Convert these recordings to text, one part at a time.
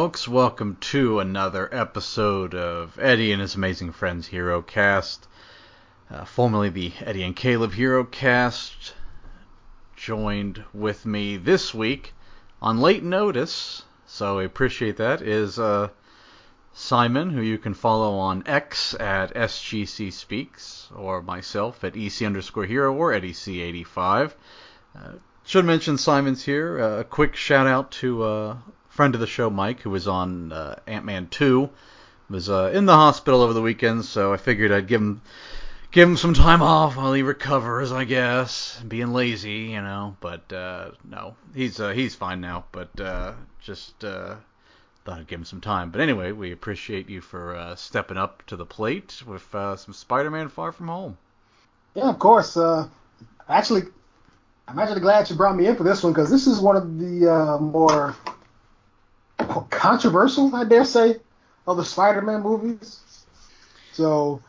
Folks. Welcome to another episode of Eddie and his amazing friends Hero Cast, uh, formerly the Eddie and Caleb Hero Cast. Joined with me this week on late notice, so I appreciate that, is uh, Simon, who you can follow on X at SGC Speaks, or myself at EC underscore Hero or EddieC85. Uh, should mention Simon's here. Uh, a quick shout out to uh, friend of the show, Mike, who was on uh, Ant Man 2, was uh, in the hospital over the weekend, so I figured I'd give him give him some time off while he recovers, I guess. Being lazy, you know, but uh, no, he's uh, he's fine now. But uh, just uh, thought I'd give him some time. But anyway, we appreciate you for uh, stepping up to the plate with uh, some Spider-Man Far From Home. Yeah, of course. Uh, actually, I'm actually glad you brought me in for this one because this is one of the uh, more controversial, I dare say, of the Spider-Man movies. So,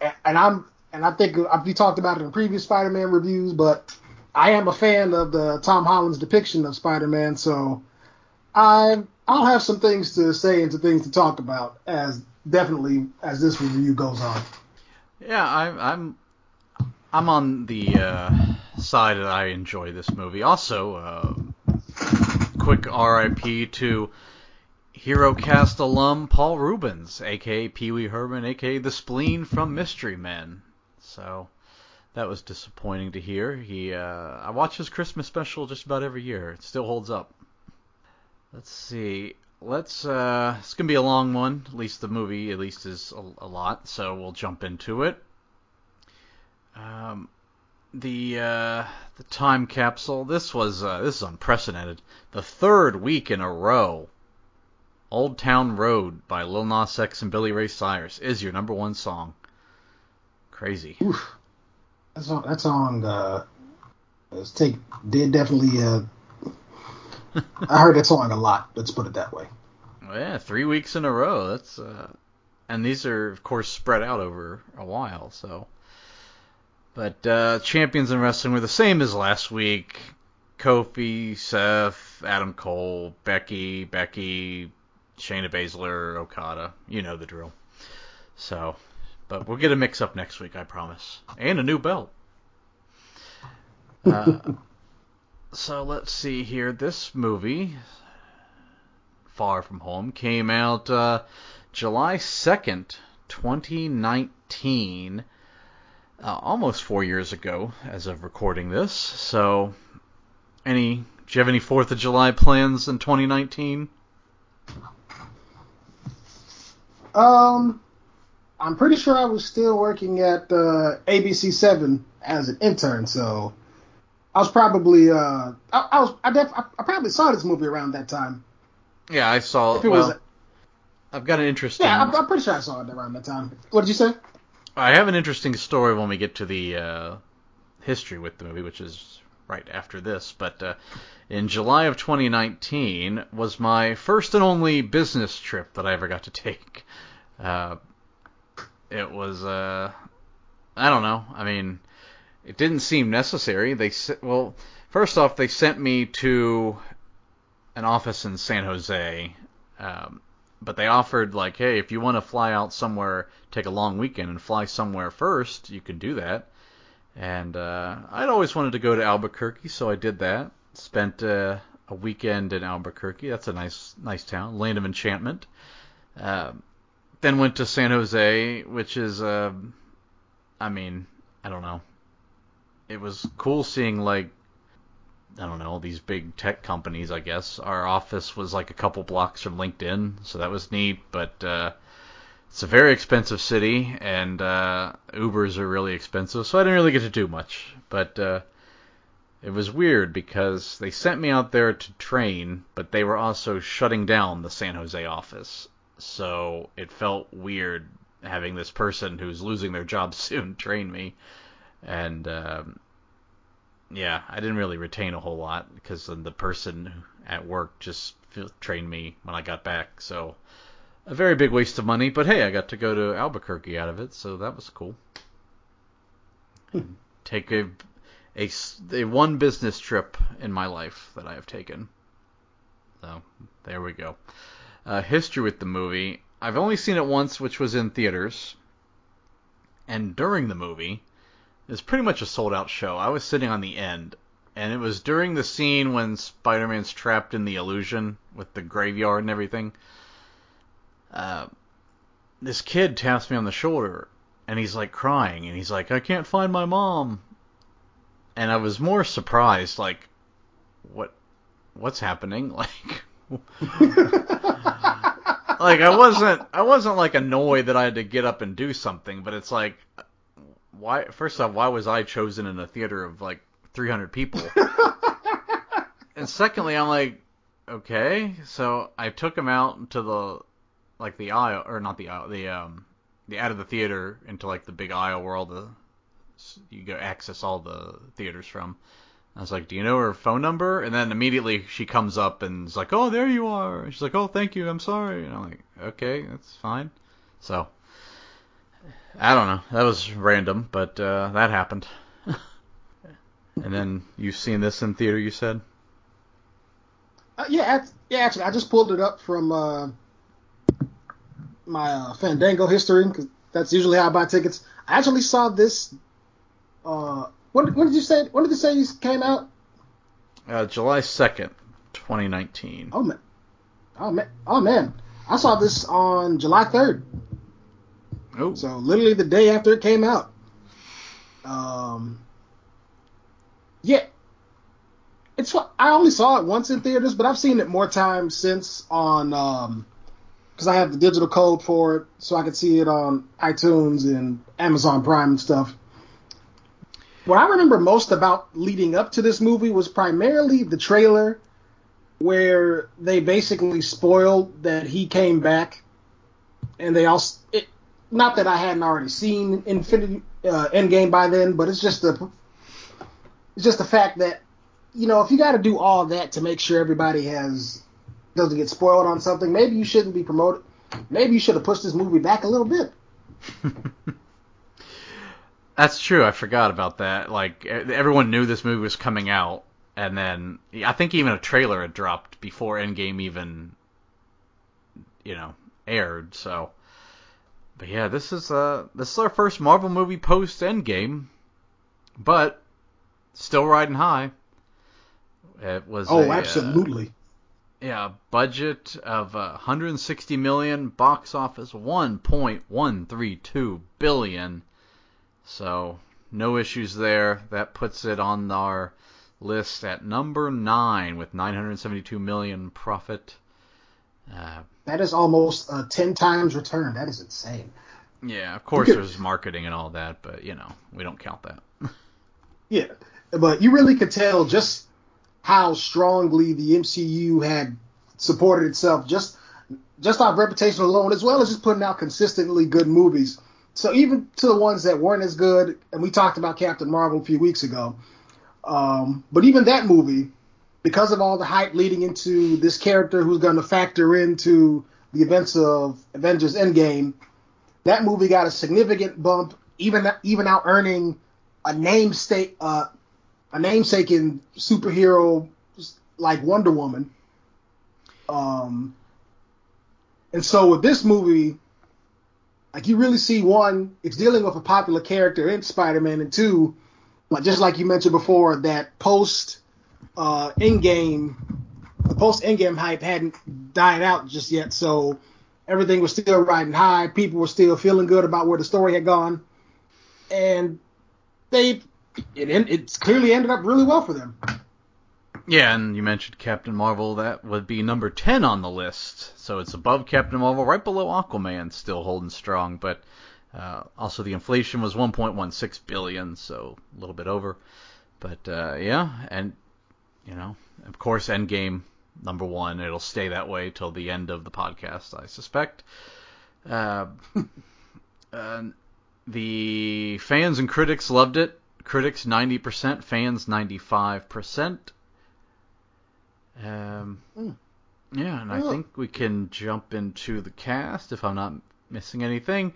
and I'm and I think we talked about it in previous Spider-Man reviews, but I am a fan of the Tom Holland's depiction of Spider-Man, so I I'll have some things to say and some things to talk about as definitely as this review goes on. Yeah, I'm I'm I'm on the uh, side that I enjoy this movie. Also, uh, quick RIP to Hero Cast alum Paul Reubens, aka Pee Wee Herman, aka the Spleen from Mystery Men. So that was disappointing to hear. He, uh, I watch his Christmas special just about every year. It still holds up. Let's see. Let's. Uh, it's gonna be a long one. At least the movie, at least, is a, a lot. So we'll jump into it. Um, the uh, the time capsule. This was uh, this is unprecedented. The third week in a row. Old Town Road by Lil Nas X and Billy Ray Cyrus is your number one song. Crazy. Oof. That song, that song uh, take did definitely. Uh, I heard that song a lot. Let's put it that way. Well, yeah, three weeks in a row. That's uh, and these are of course spread out over a while. So, but uh, champions in wrestling were the same as last week. Kofi, Seth, Adam Cole, Becky, Becky, Shayna Baszler, Okada. You know the drill. So, but we'll get a mix up next week, I promise. And a new belt. Uh, so let's see here. This movie, Far From Home, came out uh, July 2nd, 2019. Uh, almost four years ago, as of recording this. So, any, do you have any Fourth of July plans in 2019? Um, I'm pretty sure I was still working at uh, ABC Seven as an intern, so I was probably uh, I, I was I, def, I, probably saw this movie around that time. Yeah, I saw. If it well, was, I've got an interesting. Yeah, I'm, I'm, pretty sure I saw it around that time. What did you say? I have an interesting story when we get to the uh, history with the movie, which is right after this. But uh, in July of 2019 was my first and only business trip that I ever got to take. Uh, it was uh, I don't know. I mean, it didn't seem necessary. They well, first off, they sent me to an office in San Jose. Um, but they offered like, hey, if you want to fly out somewhere, take a long weekend and fly somewhere first, you can do that. And uh, I'd always wanted to go to Albuquerque, so I did that. Spent uh, a weekend in Albuquerque. That's a nice, nice town, land of enchantment. Uh, then went to San Jose, which is, uh, I mean, I don't know. It was cool seeing like, I don't know, these big tech companies. I guess our office was like a couple blocks from LinkedIn, so that was neat. But uh, it's a very expensive city, and uh, Ubers are really expensive, so I didn't really get to do much. But uh, it was weird because they sent me out there to train, but they were also shutting down the San Jose office. So it felt weird having this person who's losing their job soon train me. And um, yeah, I didn't really retain a whole lot because then the person at work just trained me when I got back. So a very big waste of money, but hey, I got to go to Albuquerque out of it, so that was cool. Hmm. Take a, a, a one business trip in my life that I have taken. So there we go. Uh, history with the movie. I've only seen it once, which was in theaters. And during the movie, it's pretty much a sold out show. I was sitting on the end, and it was during the scene when Spider Man's trapped in the illusion with the graveyard and everything. Uh, this kid taps me on the shoulder, and he's like crying, and he's like, I can't find my mom. And I was more surprised, like, what, what's happening? Like, like I wasn't, I wasn't like annoyed that I had to get up and do something, but it's like, why? First off, why was I chosen in a theater of like 300 people? and secondly, I'm like, okay, so I took him out to the like the aisle or not the aisle, the um the out of the theater into like the big aisle where all the you go access all the theaters from. I was like, "Do you know her phone number?" And then immediately she comes up and is like, "Oh, there you are." She's like, "Oh, thank you. I'm sorry." And I'm like, "Okay, that's fine." So I don't know. That was random, but uh, that happened. and then you've seen this in theater, you said? Uh, yeah, yeah. Actually, I just pulled it up from uh, my uh, Fandango history because that's usually how I buy tickets. I actually saw this. When, when did you say? When did you say this came out? Uh, July second, 2019. Oh man, oh man, oh man! I saw this on July 3rd. Oh, So literally the day after it came out. Um, yeah, it's I only saw it once in theaters, but I've seen it more times since on um because I have the digital code for it, so I could see it on iTunes and Amazon Prime and stuff. What I remember most about leading up to this movie was primarily the trailer, where they basically spoiled that he came back, and they also it, not that I hadn't already seen Infinity uh, Endgame by then, but it's just the it's just the fact that you know if you got to do all that to make sure everybody has doesn't get spoiled on something, maybe you shouldn't be promoted. Maybe you should have pushed this movie back a little bit. That's true. I forgot about that. Like everyone knew this movie was coming out, and then I think even a trailer had dropped before Endgame even, you know, aired. So, but yeah, this is uh this is our first Marvel movie post Endgame, but still riding high. It was Oh, a, uh, absolutely. yeah, budget of uh, 160 million, box office 1.132 billion. So no issues there. That puts it on our list at number nine with 972 million profit. Uh, That is almost a ten times return. That is insane. yeah, of course there's marketing and all that, but you know we don't count that. Yeah, but you really could tell just how strongly the MCU had supported itself just just off reputation alone, as well as just putting out consistently good movies. So even to the ones that weren't as good, and we talked about Captain Marvel a few weeks ago, um, but even that movie, because of all the hype leading into this character who's going to factor into the events of Avengers Endgame, that movie got a significant bump, even even out earning a namesake uh, a namesake in superhero like Wonder Woman. Um, and so with this movie, like you really see one, it's dealing with a popular character in Spider-Man, and two, like just like you mentioned before, that post uh, Endgame, the post Endgame hype hadn't died out just yet, so everything was still riding high. People were still feeling good about where the story had gone, and they it it's clearly ended up really well for them. Yeah, and you mentioned Captain Marvel. That would be number 10 on the list. So it's above Captain Marvel, right below Aquaman, still holding strong. But uh, also the inflation was 1.16 billion, so a little bit over. But uh, yeah, and you know, of course, Endgame number one. It'll stay that way till the end of the podcast, I suspect. Uh, the fans and critics loved it. Critics 90%, fans 95%. Um, Hmm. yeah, and I think we can jump into the cast if I'm not missing anything.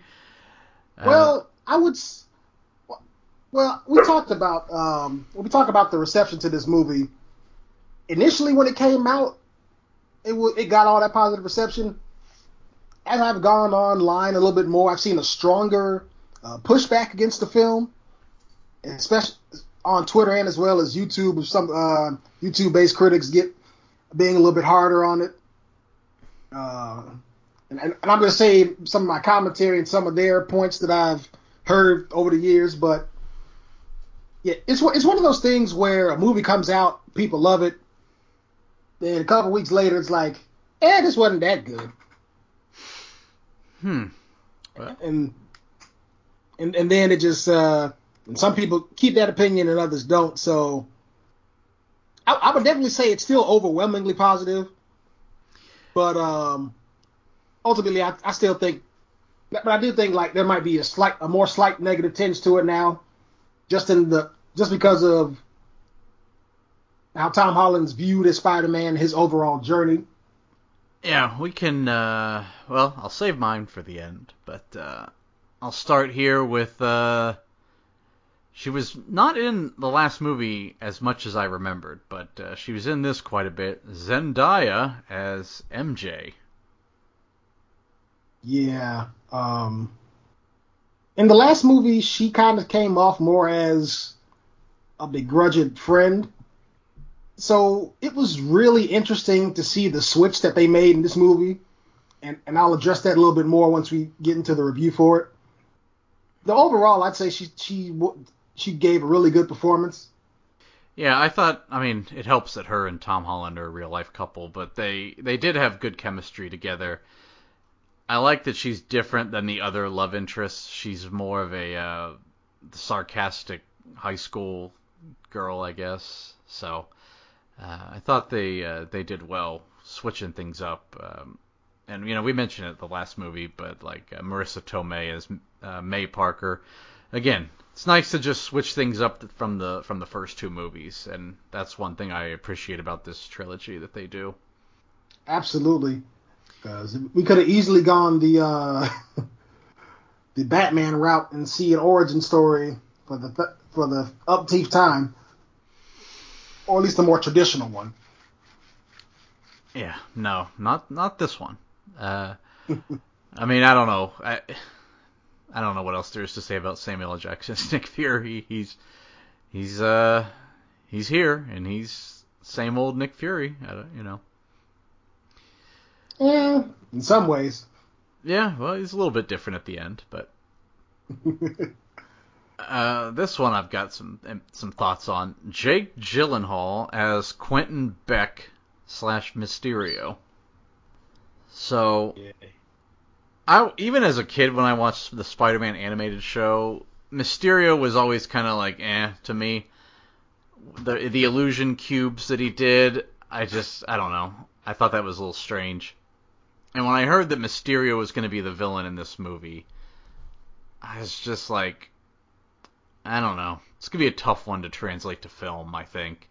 Uh, Well, I would. Well, we talked about um, when we talked about the reception to this movie. Initially, when it came out, it w- it got all that positive reception. As I've gone online a little bit more, I've seen a stronger uh, pushback against the film, especially on Twitter and as well as YouTube. Some uh, YouTube-based critics get being a little bit harder on it. Uh, and, and, I'm going to say some of my commentary and some of their points that I've heard over the years, but yeah, it's it's one of those things where a movie comes out, people love it, then a couple weeks later, it's like, eh, this wasn't that good. Hmm. Well. And and and then it just uh, and some people keep that opinion and others don't. So I, I would definitely say it's still overwhelmingly positive, but um, ultimately, I, I still think, but I do think like there might be a slight, a more slight negative tinge to it now, just in the just because of how Tom Holland's viewed as Spider-Man, his overall journey. Yeah, we can. Uh, well, I'll save mine for the end, but uh, I'll start here with. Uh, she was not in the last movie as much as I remembered, but uh, she was in this quite a bit. Zendaya as MJ. Yeah. Um, in the last movie, she kind of came off more as a begrudged friend. So it was really interesting to see the switch that they made in this movie, and and I'll address that a little bit more once we get into the review for it. The overall, I'd say she she she gave a really good performance. Yeah, I thought. I mean, it helps that her and Tom Holland are a real life couple, but they they did have good chemistry together. I like that she's different than the other love interests. She's more of a uh, sarcastic high school girl, I guess. So uh, I thought they uh, they did well switching things up. Um, and you know, we mentioned it the last movie, but like uh, Marisa Tomei as uh, May Parker. Again, it's nice to just switch things up from the from the first two movies, and that's one thing I appreciate about this trilogy that they do. Absolutely, because we could have easily gone the uh, the Batman route and see an origin story for the for the upkeep time or at least a more traditional one. Yeah, no, not not this one. Uh, I mean, I don't know. I I don't know what else there is to say about Samuel L. Jackson's Nick Fury. He's he's uh he's here and he's same old Nick Fury. you know. Yeah, in some ways. Yeah, well, he's a little bit different at the end, but Uh, this one I've got some some thoughts on. Jake Gyllenhaal as Quentin Beck slash Mysterio. So, I even as a kid when I watched the Spider-Man animated show, Mysterio was always kind of like eh to me. The the illusion cubes that he did, I just I don't know. I thought that was a little strange. And when I heard that Mysterio was going to be the villain in this movie, I was just like, I don't know. It's gonna be a tough one to translate to film, I think.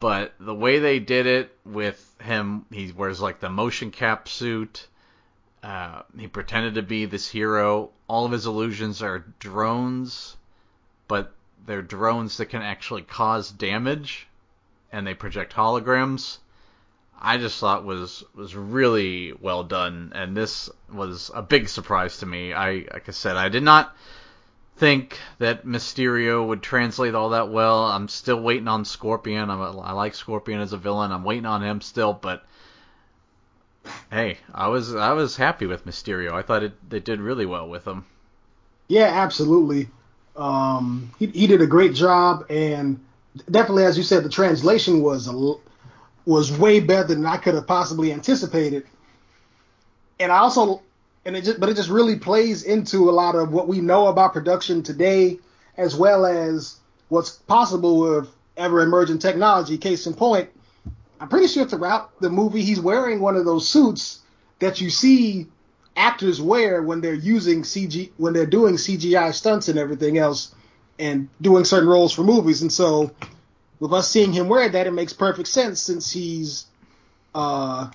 But the way they did it with him, he wears like the motion cap suit. Uh, he pretended to be this hero. All of his illusions are drones, but they're drones that can actually cause damage, and they project holograms. I just thought was was really well done, and this was a big surprise to me. I like I said, I did not think that Mysterio would translate all that well. I'm still waiting on Scorpion. I'm, I like Scorpion as a villain. I'm waiting on him still, but hey, I was I was happy with Mysterio. I thought it they did really well with him. Yeah, absolutely. Um, he he did a great job, and definitely, as you said, the translation was a, was way better than I could have possibly anticipated. And I also and it just but it just really plays into a lot of what we know about production today, as well as what's possible with ever emerging technology. Case in point, I'm pretty sure throughout the movie he's wearing one of those suits that you see actors wear when they're using CG when they're doing CGI stunts and everything else and doing certain roles for movies. And so with us seeing him wear that, it makes perfect sense since he's uh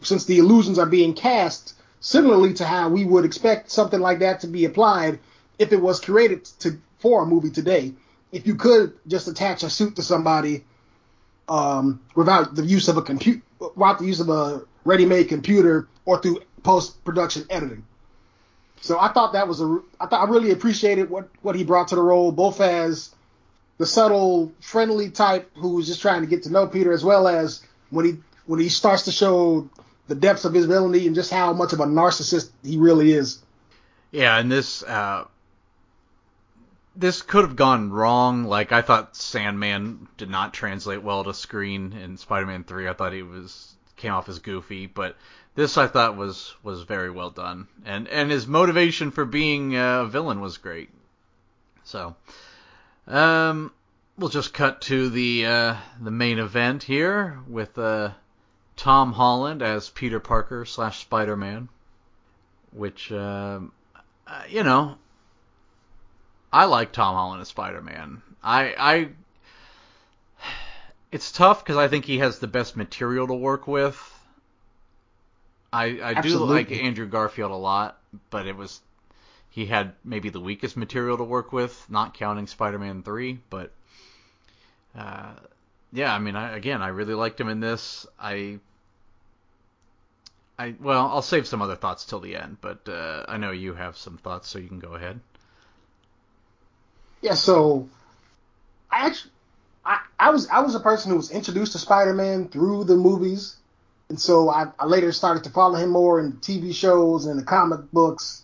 since the illusions are being cast similarly to how we would expect something like that to be applied if it was created to for a movie today. If you could just attach a suit to somebody um, without the use of a compute, without the use of a ready-made computer or through post-production editing. So I thought that was a, I thought I really appreciated what what he brought to the role, both as the subtle, friendly type who was just trying to get to know Peter, as well as when he when he starts to show the depths of his villainy and just how much of a narcissist he really is. Yeah, and this uh, this could have gone wrong. Like I thought Sandman did not translate well to screen in Spider-Man 3. I thought he was came off as goofy, but this I thought was was very well done. And and his motivation for being a villain was great. So, um we'll just cut to the uh, the main event here with uh, Tom Holland as Peter Parker slash Spider Man, which uh, uh, you know I like Tom Holland as Spider Man. I I it's tough because I think he has the best material to work with. I I do like Andrew Garfield a lot, but it was he had maybe the weakest material to work with, not counting Spider-Man 3, but uh, yeah, I mean, I, again, I really liked him in this. I, I well, I'll save some other thoughts till the end, but uh, I know you have some thoughts, so you can go ahead. Yeah, so I actually, I, I was I was a person who was introduced to Spider-Man through the movies, and so I, I later started to follow him more in TV shows and the comic books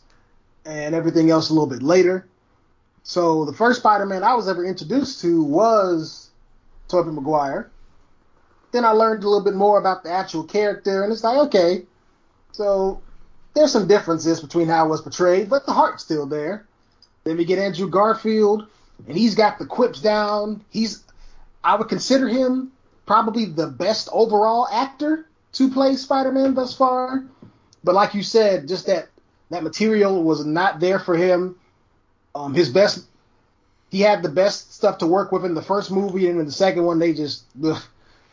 and everything else a little bit later. So the first Spider-Man I was ever introduced to was Tobey Maguire. Then I learned a little bit more about the actual character, and it's like, okay, so there's some differences between how it was portrayed, but the heart's still there. Then we get Andrew Garfield, and he's got the quips down. He's, I would consider him probably the best overall actor to play Spider-Man thus far. But like you said, just that that material was not there for him. Um, his best he had the best stuff to work with in the first movie, and in the second one, they just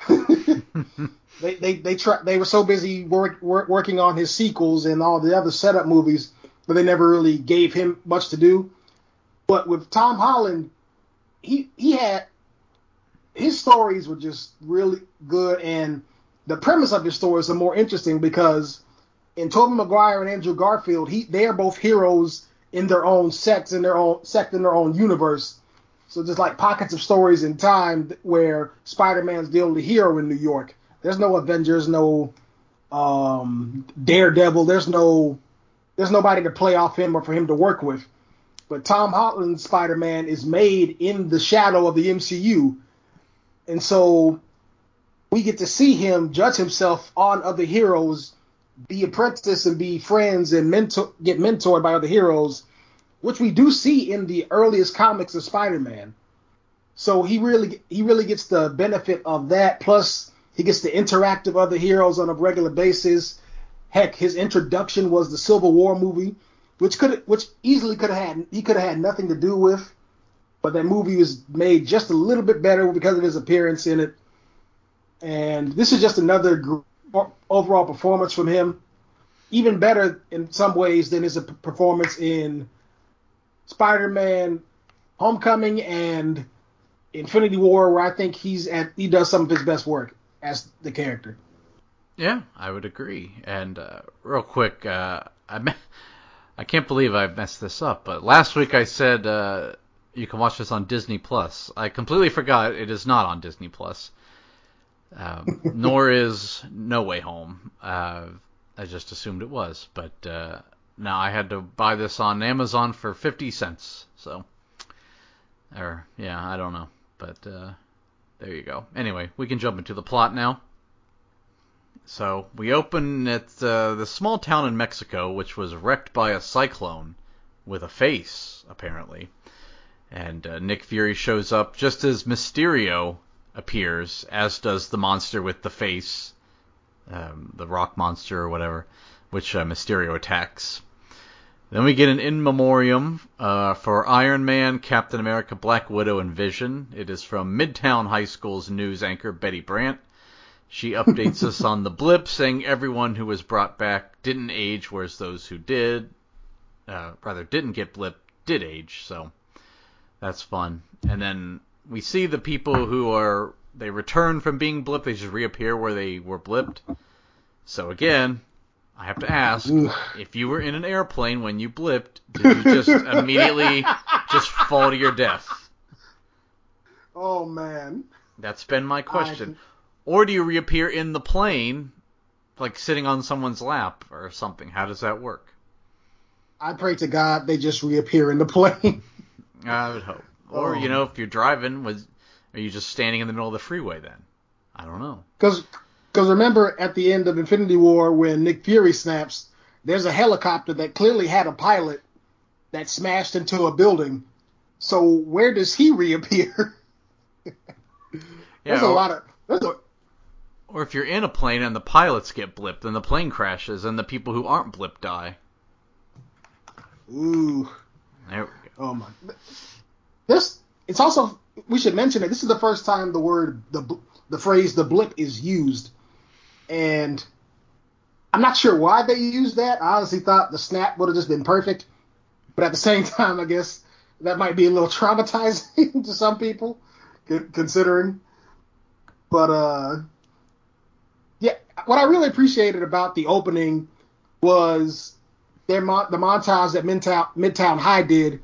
they they they try, they were so busy work, work, working on his sequels and all the other setup movies, but they never really gave him much to do. But with Tom Holland, he he had his stories were just really good, and the premise of his stories are more interesting because in Tobey Maguire and Andrew Garfield, he they are both heroes in their own sects, in their own sect, in their own universe. So just like pockets of stories in time where Spider-Man's the only hero in New York. There's no Avengers, no um, Daredevil. There's no there's nobody to play off him or for him to work with. But Tom Holland's Spider-Man is made in the shadow of the MCU, and so we get to see him judge himself on other heroes be apprentice and be friends and mentor get mentored by other heroes, which we do see in the earliest comics of Spider-Man. So he really he really gets the benefit of that. Plus he gets to interact with other heroes on a regular basis. Heck, his introduction was the Civil War movie, which could which easily could have had he could have had nothing to do with, but that movie was made just a little bit better because of his appearance in it. And this is just another overall performance from him. Even better in some ways than his performance in Spider-Man: Homecoming and Infinity War, where I think he's at he does some of his best work as the character. Yeah, I would agree. And uh, real quick, uh, I me- I can't believe I messed this up, but last week I said uh, you can watch this on Disney Plus. I completely forgot it is not on Disney Plus. Um, nor is No Way Home. Uh, I just assumed it was, but uh, now I had to buy this on Amazon for 50 cents. So, or yeah, I don't know, but uh, there you go. Anyway, we can jump into the plot now. So we open at uh, the small town in Mexico, which was wrecked by a cyclone with a face, apparently. And uh, Nick Fury shows up just as Mysterio appears, as does the monster with the face, um, the rock monster or whatever, which uh, Mysterio attacks. Then we get an in memoriam uh, for Iron Man, Captain America, Black Widow, and Vision. It is from Midtown High School's news anchor Betty Brant. She updates us on the blip, saying everyone who was brought back didn't age, whereas those who did, uh, rather didn't get blip, did age. So that's fun. And then we see the people who are they return from being blipped, they just reappear where they were blipped. So again, I have to ask, if you were in an airplane when you blipped, did you just immediately just fall to your death? Oh man. That's been my question. Or do you reappear in the plane, like sitting on someone's lap or something? How does that work? I pray to God they just reappear in the plane. I would hope. Or, you Oh. know, if you're driving, was are you just standing in the middle of the freeway then? I don't know. Because because remember at the end of Infinity War when Nick Fury snaps, there's a helicopter that clearly had a pilot that smashed into a building. So where does he reappear? Yeah, there's a or, lot of there's a, or if you're in a plane and the pilots get blipped and the plane crashes and the people who aren't blipped die. ooh There we go. oh my. This it's also we should mention that this is the first time the word the the phrase the blip is used, and I'm not sure why they used that. I honestly thought the snap would have just been perfect, but at the same time, I guess that might be a little traumatizing to some people, considering. But uh, what I really appreciated about the opening was their mon- the montage that Midtown Midtown High did.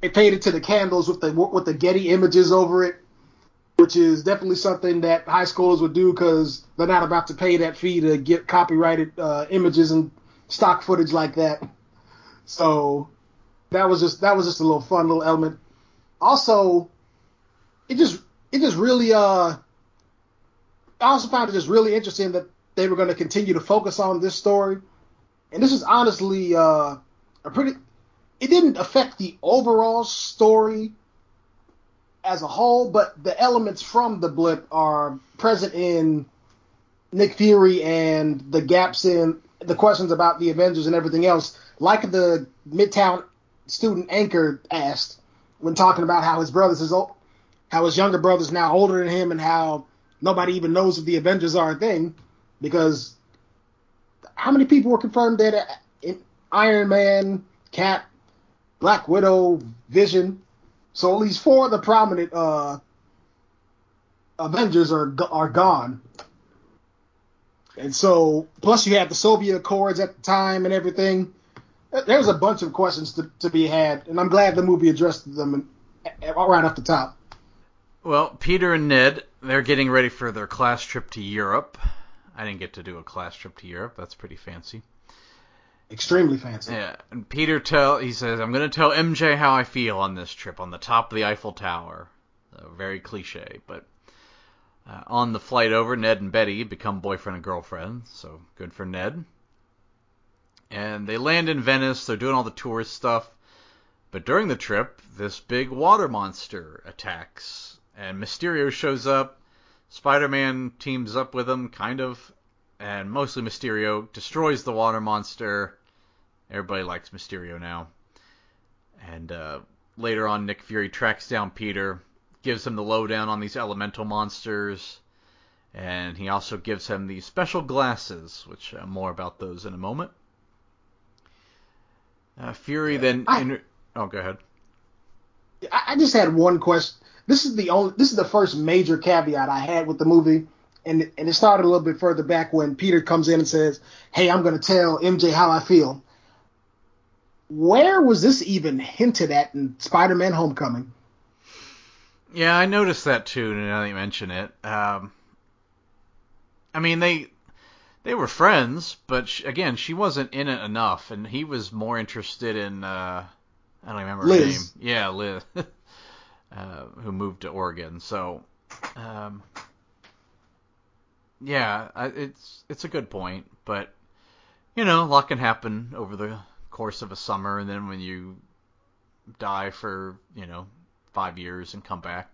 It painted to the candles with the with the Getty images over it, which is definitely something that high schoolers would do because they're not about to pay that fee to get copyrighted uh, images and stock footage like that. So that was just that was just a little fun little element. Also, it just it just really uh I also found it just really interesting that they were going to continue to focus on this story. And this is honestly uh, a pretty. It didn't affect the overall story as a whole, but the elements from the blip are present in Nick Fury and the gaps in the questions about the Avengers and everything else, like the Midtown student anchor asked when talking about how his brothers is old, how his younger brother's now older than him, and how nobody even knows if the Avengers are a thing because how many people were confirmed dead? In Iron Man, Cap, Black Widow, Vision. So at least four of the prominent uh, Avengers are are gone. And so, plus you had the Sokovia Accords at the time and everything. There's a bunch of questions to, to be had, and I'm glad the movie addressed them right off the top. Well, Peter and Ned, they're getting ready for their class trip to Europe. I didn't get to do a class trip to Europe. That's pretty fancy. Extremely fancy. Yeah, and Peter tell he says, "I'm going to tell MJ how I feel on this trip on the top of the Eiffel Tower." Very cliche, but uh, on the flight over, Ned and Betty become boyfriend and girlfriend, so good for Ned. And they land in Venice. They're doing all the tourist stuff, but during the trip, this big water monster attacks, and Mysterio shows up. Spider-Man teams up with him, kind of, and mostly Mysterio destroys the water monster. Everybody likes Mysterio now. And uh, later on, Nick Fury tracks down Peter, gives him the lowdown on these elemental monsters, and he also gives him these special glasses, which uh, more about those in a moment. Uh, Fury then. I- oh, go ahead. I just had one question. This is the only. This is the first major caveat I had with the movie, and and it started a little bit further back when Peter comes in and says, "Hey, I'm going to tell MJ how I feel." Where was this even hinted at in Spider-Man: Homecoming? Yeah, I noticed that too. And now that you mention it, um, I mean they they were friends, but sh again, she wasn't in it enough, and he was more interested in uh, I don't remember her name. Yeah, Liz, uh, who moved to Oregon. So, um, yeah, it's it's a good point, but you know, a lot can happen over the course of a summer, and then when you die for you know five years and come back.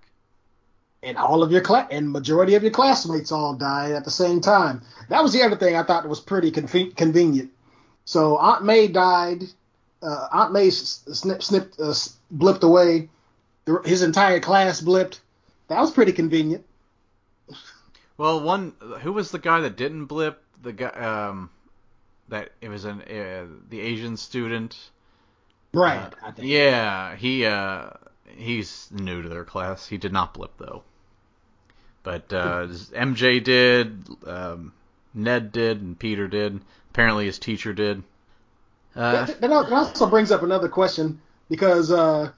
And all of your class and majority of your classmates all died at the same time. That was the other thing I thought was pretty conven- convenient. So Aunt May died. Uh, Aunt May snip, snipped, uh, blipped away. His entire class blipped. That was pretty convenient. Well, one who was the guy that didn't blip? The guy um, that it was an uh, the Asian student. Brad, Uh, I think. Yeah, he uh, he's new to their class. He did not blip though. But uh, MJ did, um, Ned did, and Peter did. Apparently, his teacher did. Uh, that, that also brings up another question because uh,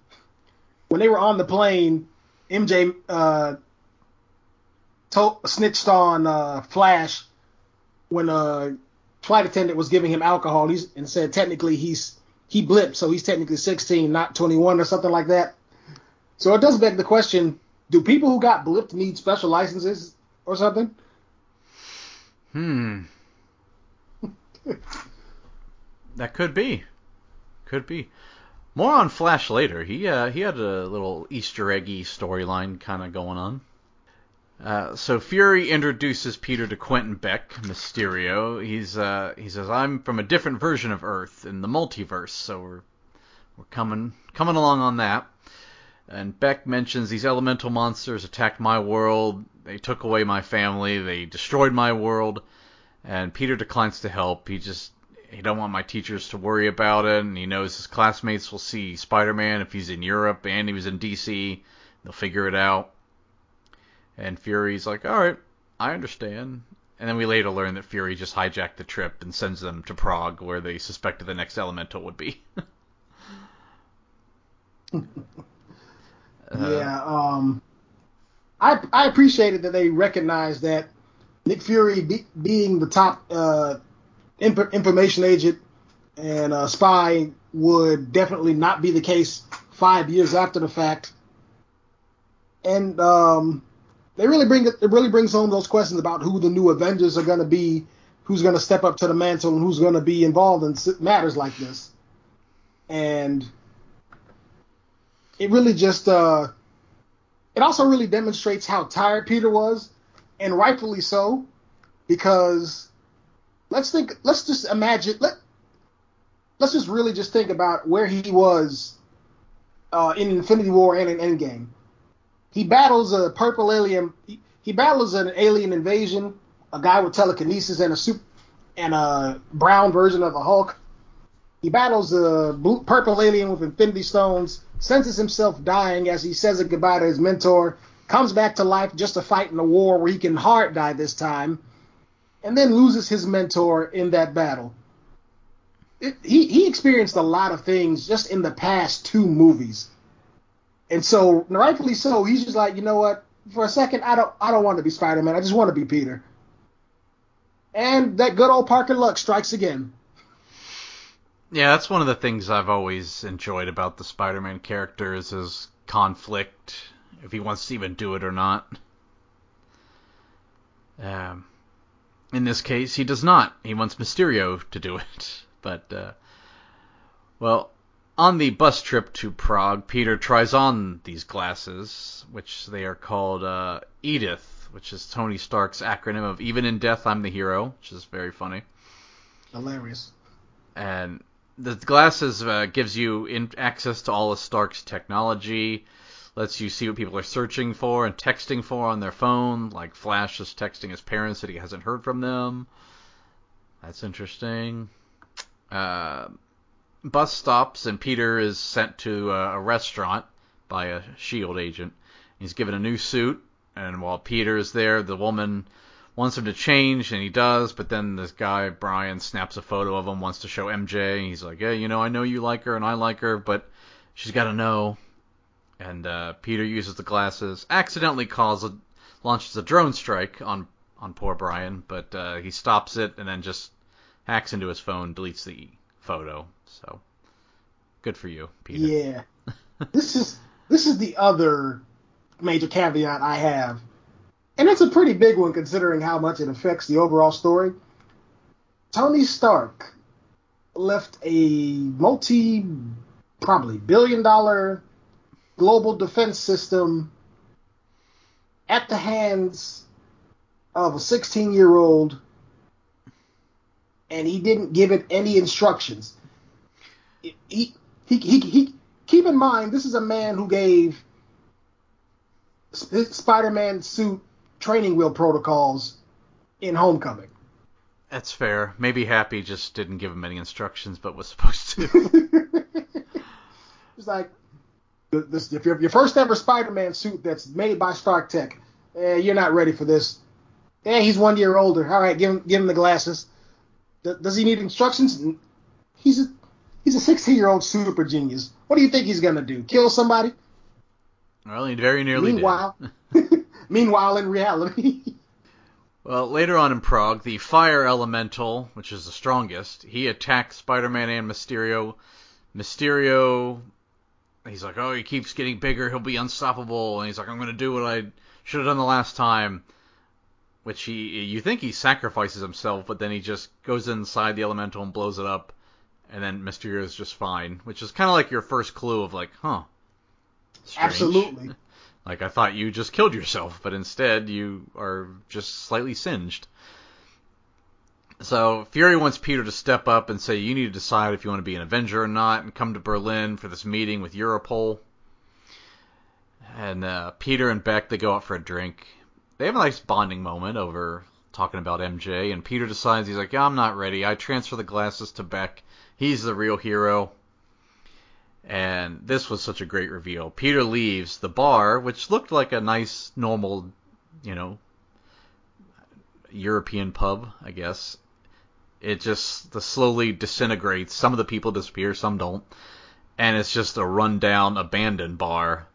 when they were on the plane, MJ uh, told, snitched on uh, Flash when a uh, flight attendant was giving him alcohol. He's and said technically he's he blipped, so he's technically 16, not 21 or something like that. So it does beg the question: Do people who got blipped need special licenses or something? Hmm. that could be. Could be. More on Flash later. He uh, he had a little Easter eggy storyline kind of going on. Uh, so Fury introduces Peter to Quentin Beck, Mysterio. He's uh, he says I'm from a different version of Earth in the multiverse, so we're we're coming coming along on that. And Beck mentions these elemental monsters attacked my world. They took away my family. They destroyed my world. And Peter declines to help. He just he don't want my teachers to worry about it, and he knows his classmates will see Spider-Man if he's in Europe and he was in DC. They'll figure it out. And Fury's like, all right, I understand. And then we later learn that Fury just hijacked the trip and sends them to Prague, where they suspected the next elemental would be. uh, yeah, um, I I appreciated that they recognized that Nick Fury be, being the top uh, imp- information agent and uh, spy would definitely not be the case five years after the fact. And um, they really bring it, it really brings home those questions about who the new Avengers are going to be, who's going to step up to the mantle, and who's going to be involved in matters like this. And it really just uh, it also really demonstrates how tired Peter was, and rightfully so, because let's think, let's just imagine, let let's just really just think about where he was uh, in Infinity War and in Endgame he battles a purple alien. He, he battles an alien invasion, a guy with telekinesis and a soup and a brown version of a Hulk. He battles a blue, purple alien with Infinity Stones, senses himself dying as he says goodbye to his mentor, comes back to life just to fight in a war where he can hard die this time, and then loses his mentor in that battle. It, he, he experienced a lot of things just in the past two movies and so, rightfully so, he's just like, you know what? For a second, I don't, I don't want to be Spider-Man. I just want to be Peter. And that good old Parker luck strikes again. Yeah, that's one of the things I've always enjoyed about the Spider-Man character is his conflict, if he wants to even do it or not. Um, in this case, he does not. He wants Mysterio to do it. But, uh, well, on the bus trip to Prague, Peter tries on these glasses, which they are called uh, Edith, which is Tony Stark's acronym of "Even in Death, I'm the Hero," which is very funny. Hilarious. And the glasses uh, gives you in- access to all of Stark's technology, lets you see what people are searching for and texting for on their phone, like Flash is texting his parents that he hasn't heard from them. That's interesting. Uh, bus stops and Peter is sent to a, a restaurant by a Shield agent. He's given a new suit, and while Peter is there, the woman wants him to change, and he does. But then this guy Brian snaps a photo of him, wants to show MJ. He's like, "Hey, you know, I know you like her, and I like her, but she's got to know." And uh, Peter uses the glasses, accidentally calls a, launches a drone strike on on poor Brian, but uh, he stops it and then just hacks into his phone, deletes the photo. So good for you, Peter. Yeah. this is this is the other major caveat I have. And it's a pretty big one considering how much it affects the overall story. Tony Stark left a multi probably billion dollar global defense system at the hands of a 16 year old and he didn't give it any instructions. He, he, he, he, keep in mind, this is a man who gave Spider-Man suit training wheel protocols in Homecoming. That's fair. Maybe Happy just didn't give him any instructions, but was supposed to. it's like this, if your, your first ever Spider-Man suit that's made by Stark Tech, eh, you're not ready for this. Eh, he's one year older. All right, give him give him the glasses. Does he need instructions? He's a he's a 16 year old super genius. What do you think he's gonna do? Kill somebody? Well, he very nearly meanwhile, did. meanwhile, in reality. well, later on in Prague, the Fire Elemental, which is the strongest, he attacks Spider-Man and Mysterio. Mysterio, he's like, oh, he keeps getting bigger, he'll be unstoppable, and he's like, I'm gonna do what I should have done the last time. Which he, you think he sacrifices himself, but then he just goes inside the elemental and blows it up, and then Mysterio is just fine. Which is kind of like your first clue of like, huh, Strange. Absolutely. Like I thought you just killed yourself, but instead you are just slightly singed. So Fury wants Peter to step up and say you need to decide if you want to be an Avenger or not, and come to Berlin for this meeting with Europol. And uh, Peter and Beck they go out for a drink. They have a nice bonding moment over talking about MJ, and Peter decides he's like, yeah, I'm not ready. I transfer the glasses to Beck. He's the real hero. And this was such a great reveal. Peter leaves the bar, which looked like a nice, normal, you know, European pub, I guess. It just the slowly disintegrates. Some of the people disappear, some don't. And it's just a rundown, abandoned bar.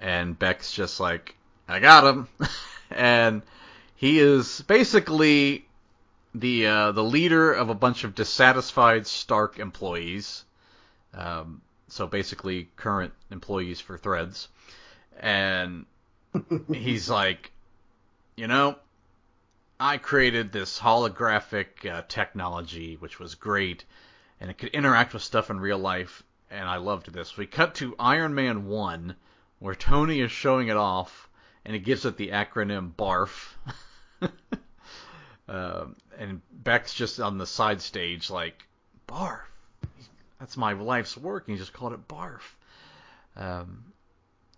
And Beck's just like, I got him. and he is basically the uh, the leader of a bunch of dissatisfied Stark employees. Um, so basically current employees for Threads, and he's like, you know, I created this holographic uh, technology which was great, and it could interact with stuff in real life, and I loved this. We cut to Iron Man one, where Tony is showing it off, and it gives it the acronym BARF. uh, and Beck's just on the side stage like, BARF that's my life's work. And he just called it barf. Um,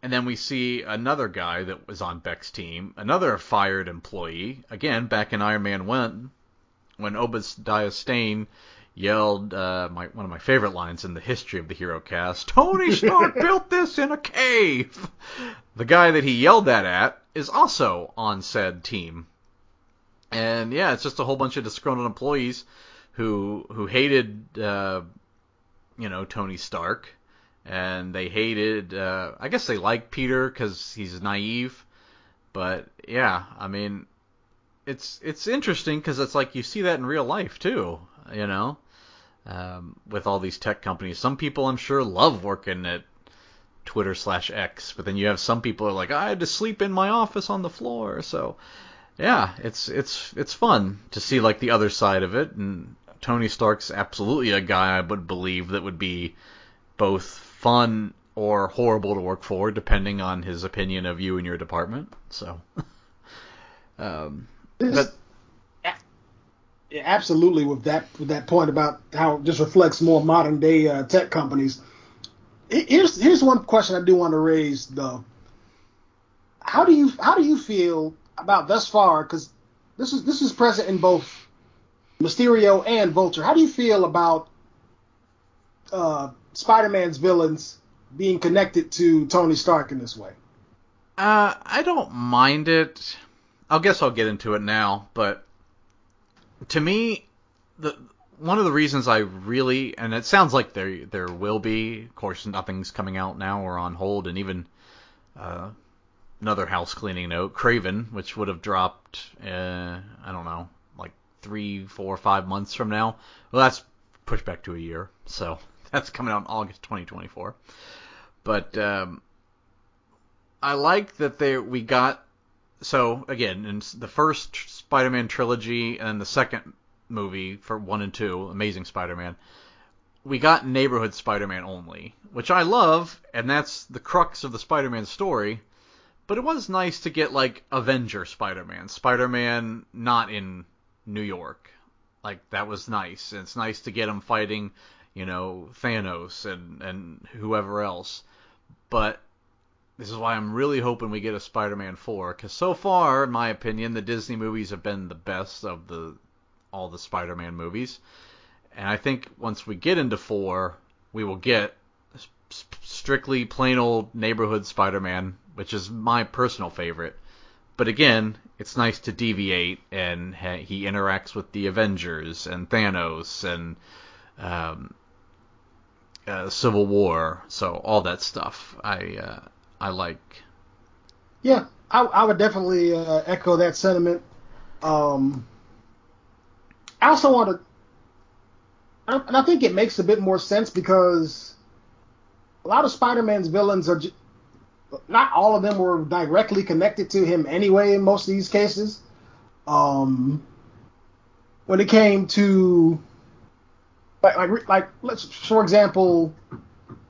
and then we see another guy that was on Beck's team, another fired employee. Again, back in Iron Man 1, when Obadiah Stane yelled uh, my, one of my favorite lines in the history of the Hero Cast Tony Stark built this in a cave! The guy that he yelled that at is also on said team. And yeah, it's just a whole bunch of disgruntled employees who who hated uh, you know Tony Stark, and they hated. Uh, I guess they like Peter because he's naive, but yeah, I mean, it's it's interesting because it's like you see that in real life too. You know, um, with all these tech companies, some people I'm sure love working at Twitter slash X, but then you have some people are like, I had to sleep in my office on the floor, so yeah, it's it's it's fun to see like the other side of it, and Tony Stark's absolutely a guy I would believe that would be both fun or horrible to work for, depending on his opinion of you and your department. So, um, but yeah, absolutely with that with that point about how it just reflects more modern day uh, tech companies. Here's here's one question I do want to raise though. How do you how do you feel about thus far? Because this is this is present in both Mysterio and Vulture. How do you feel about uh, Spider-Man's villains being connected to Tony Stark in this way? Uh, I don't mind it. I guess I'll get into it now, but to me, the one of the reasons I really and it sounds like there there will be, of course, nothing's coming out now or on hold, and even uh, another house cleaning note, Kraven, which would have dropped, uh, I don't know, like three, four, five months from now. Well, that's pushed back to a year, so that's coming out in August 2024. But um, I like that they we got so again in the first Spider-Man trilogy and the second movie for one and two, Amazing Spider-Man. We got neighborhood Spider-Man only, which I love, and that's the crux of the Spider-Man story. But it was nice to get like Avenger Spider-Man, Spider-Man not in New York. Like that was nice. And it's nice to get him fighting, you know, Thanos and and whoever else. But this is why I'm really hoping we get a Spider-Man 4 cuz so far in my opinion the Disney movies have been the best of the all the Spider-Man movies. And I think once we get into 4, we will get strictly plain old neighborhood Spider-Man, which is my personal favorite but again, it's nice to deviate, and he interacts with the Avengers and Thanos and um, uh, Civil War, so all that stuff I uh, I like. Yeah, I, I would definitely uh, echo that sentiment. Um, I also want to, and I think it makes a bit more sense because a lot of Spider-Man's villains are not all of them were directly connected to him anyway in most of these cases. Um, when it came to like like like let's for example,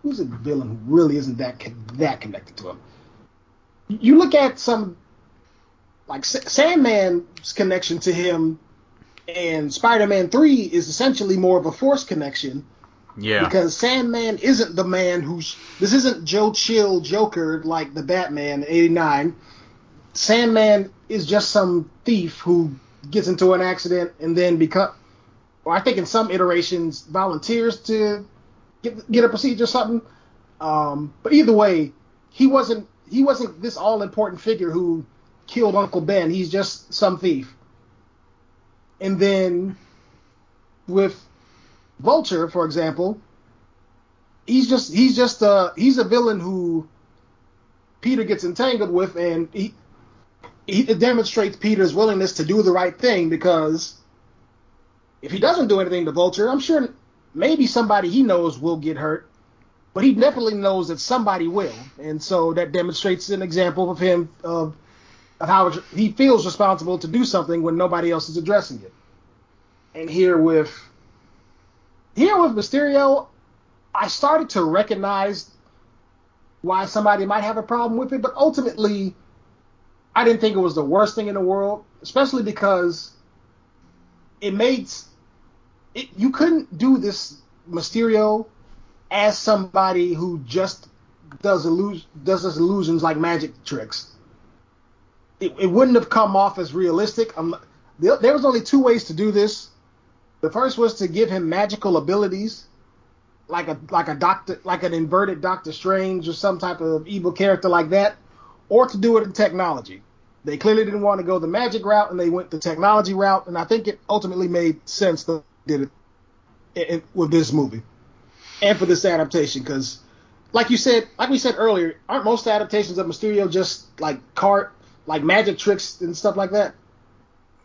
who's a villain who really isn't that that connected to him? You look at some like Sandman's connection to him and Spider-Man 3 is essentially more of a force connection yeah. Because Sandman isn't the man who's. This isn't Joe Chill Joker like the Batman 89. Sandman is just some thief who gets into an accident and then become. Or I think in some iterations volunteers to get get a procedure or something. Um, but either way, he wasn't he wasn't this all important figure who killed Uncle Ben. He's just some thief. And then with Vulture, for example, he's just he's just a he's a villain who Peter gets entangled with, and he, he demonstrates Peter's willingness to do the right thing because if he doesn't do anything to Vulture, I'm sure maybe somebody he knows will get hurt, but he definitely knows that somebody will, and so that demonstrates an example of him of of how he feels responsible to do something when nobody else is addressing it. And here with here with Mysterio, I started to recognize why somebody might have a problem with it, but ultimately, I didn't think it was the worst thing in the world, especially because it made it, you couldn't do this Mysterio as somebody who just does illus- does this illusions like magic tricks. It, it wouldn't have come off as realistic. Um, there, there was only two ways to do this the first was to give him magical abilities, like a like a doctor, like an inverted Doctor Strange or some type of evil character like that, or to do it in technology. They clearly didn't want to go the magic route, and they went the technology route, and I think it ultimately made sense that did it with this movie and for this adaptation because, like you said, like we said earlier, aren't most adaptations of Mysterio just like cart, like magic tricks and stuff like that?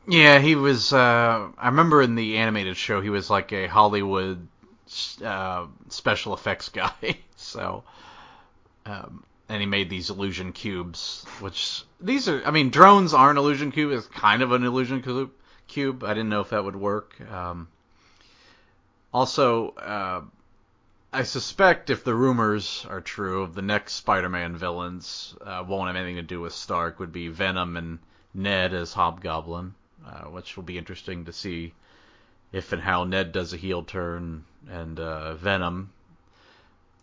Yeah, he was. Uh, I remember in the animated show, he was like a Hollywood uh, special effects guy. so, um, and he made these illusion cubes, which these are. I mean, drones are an illusion cube. It's kind of an illusion cube. Cube. I didn't know if that would work. Um, also, uh, I suspect if the rumors are true of the next Spider-Man villains uh, won't have anything to do with Stark, would be Venom and Ned as Hobgoblin uh, which will be interesting to see if and how Ned does a heel turn and uh, Venom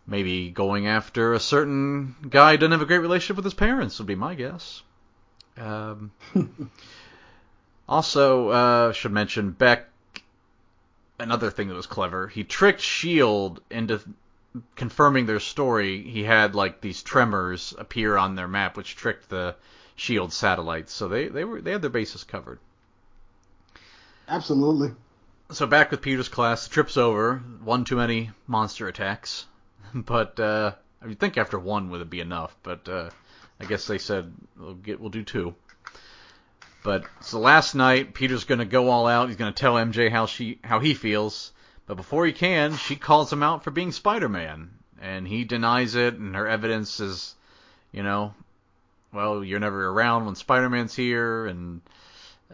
maybe going after a certain guy who doesn't have a great relationship with his parents would be my guess. Um, also, uh, should mention Beck. Another thing that was clever, he tricked Shield into confirming their story. He had like these tremors appear on their map, which tricked the Shield satellites. So they they were they had their bases covered. Absolutely. So back with Peter's class, the trip's over. One too many monster attacks, but uh, I think after one would it be enough. But uh, I guess they said we'll get we'll do two. But so last night, Peter's gonna go all out. He's gonna tell MJ how she how he feels. But before he can, she calls him out for being Spider-Man, and he denies it. And her evidence is, you know, well, you're never around when Spider-Man's here, and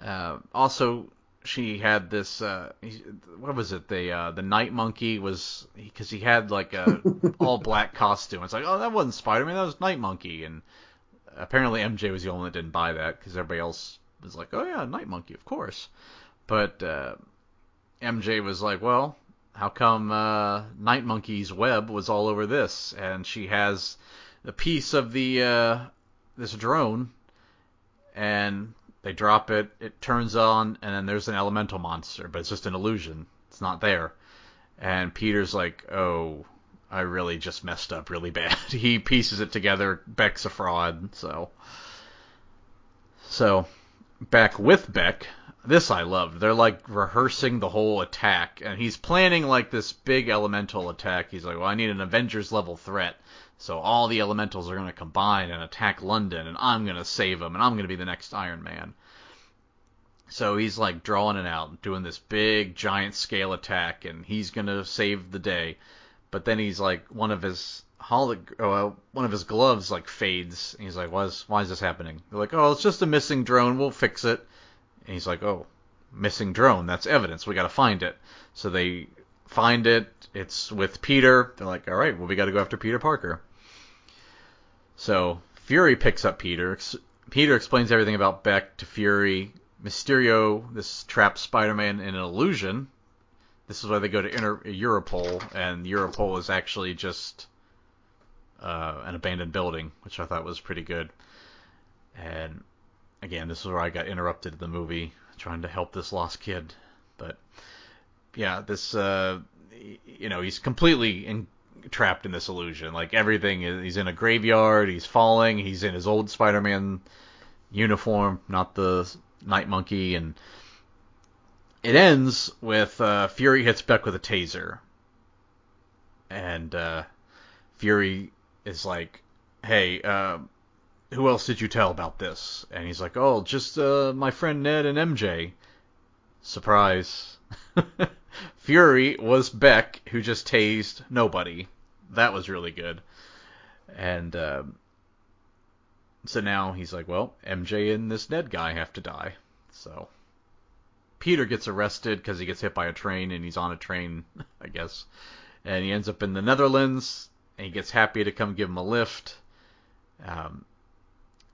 uh, also she had this uh what was it the uh the night monkey was because he had like a all black costume it's like oh that wasn't spider-man that was night monkey and apparently mj was the only one that didn't buy that because everybody else was like oh yeah night monkey of course but uh mj was like well how come uh night monkey's web was all over this and she has a piece of the uh this drone and they drop it, it turns on, and then there's an elemental monster, but it's just an illusion. It's not there. And Peter's like, oh, I really just messed up really bad. he pieces it together. Beck's a fraud, so. So back with Beck, this I loved. They're like rehearsing the whole attack, and he's planning like this big elemental attack. He's like, well, I need an Avengers level threat. So all the elementals are going to combine and attack London, and I'm going to save them, and I'm going to be the next Iron Man. So he's like drawing it out, doing this big giant scale attack, and he's going to save the day. But then he's like, one of his holo- uh, one of his gloves like fades. And he's like, why is, why is this happening? They're like, oh, it's just a missing drone. We'll fix it. And he's like, oh, missing drone. That's evidence. We got to find it. So they find it. It's with Peter. They're like, all right, well, we got to go after Peter Parker. So Fury picks up Peter. Peter explains everything about Beck to Fury. Mysterio, this traps Spider-Man in an illusion. This is why they go to Inter- Europol, and Europol is actually just uh, an abandoned building, which I thought was pretty good. And again, this is where I got interrupted in the movie trying to help this lost kid. But yeah, this uh, you know he's completely in, trapped in this illusion. Like everything, is, he's in a graveyard. He's falling. He's in his old Spider-Man uniform, not the Night Monkey, and it ends with uh, Fury hits Beck with a taser, and uh, Fury is like, "Hey, uh, who else did you tell about this? And he's like, oh, just uh, my friend Ned and MJ. Surprise. Fury was Beck, who just tased nobody. That was really good. And uh, so now he's like, well, MJ and this Ned guy have to die. So Peter gets arrested because he gets hit by a train, and he's on a train, I guess. And he ends up in the Netherlands, and he gets Happy to come give him a lift. Um,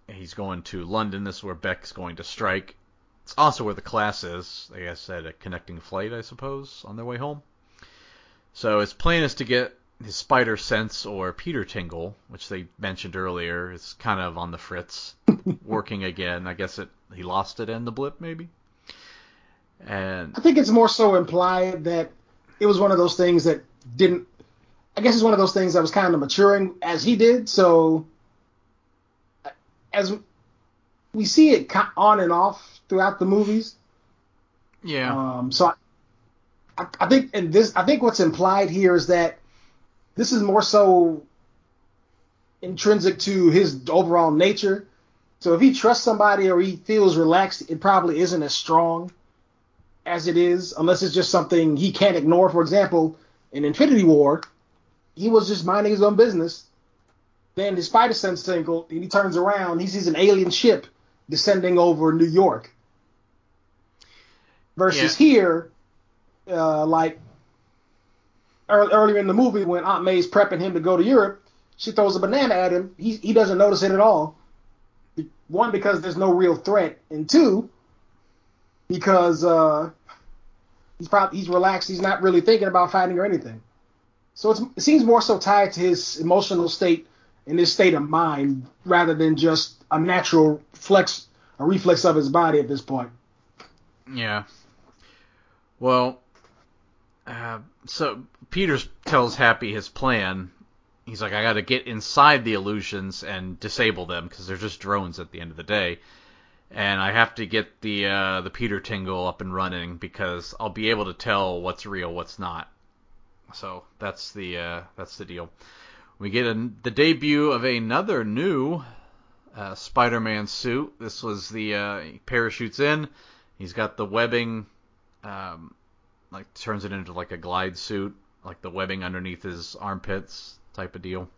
he's going to London. This is where Beck's going to strike. It's also where the class is. Like I at a connecting flight, I suppose, on their way home. So his plan is to get his spider sense or Peter Tingle, which they mentioned earlier, is kind of on the fritz, working again. I guess it he lost it in the blip, maybe. And I think it's more so implied that it was one of those things that didn't. I guess it's one of those things that was kind of maturing as he did. So as we see it on and off throughout the movies. Yeah. Um, so I, I think and this I think what's implied here is that this is more so intrinsic to his overall nature. So if he trusts somebody or he feels relaxed, it probably isn't as strong as it is, unless it's just something he can't ignore. For example, in Infinity War, he was just minding his own business then his spider sense tingle, and he turns around, he sees an alien ship descending over New York. Versus yeah. here, uh, like early, earlier in the movie when Aunt May's prepping him to go to Europe, she throws a banana at him. He he doesn't notice it at all. One because there's no real threat, and two because uh, he's probably he's relaxed. He's not really thinking about fighting or anything. So it seems more so tied to his emotional state and his state of mind rather than just a natural flex, a reflex of his body at this point. Yeah. Well, uh, so Peters tells Happy his plan. He's like, I got to get inside the illusions and disable them because they're just drones at the end of the day, and I have to get the uh, the Peter Tingle up and running because I'll be able to tell what's real, what's not. So that's the uh, that's the deal. We get a, the debut of another new uh, Spider-Man suit. This was the uh, parachutes in. He's got the webbing, um, like turns it into like a glide suit, like the webbing underneath his armpits type of deal.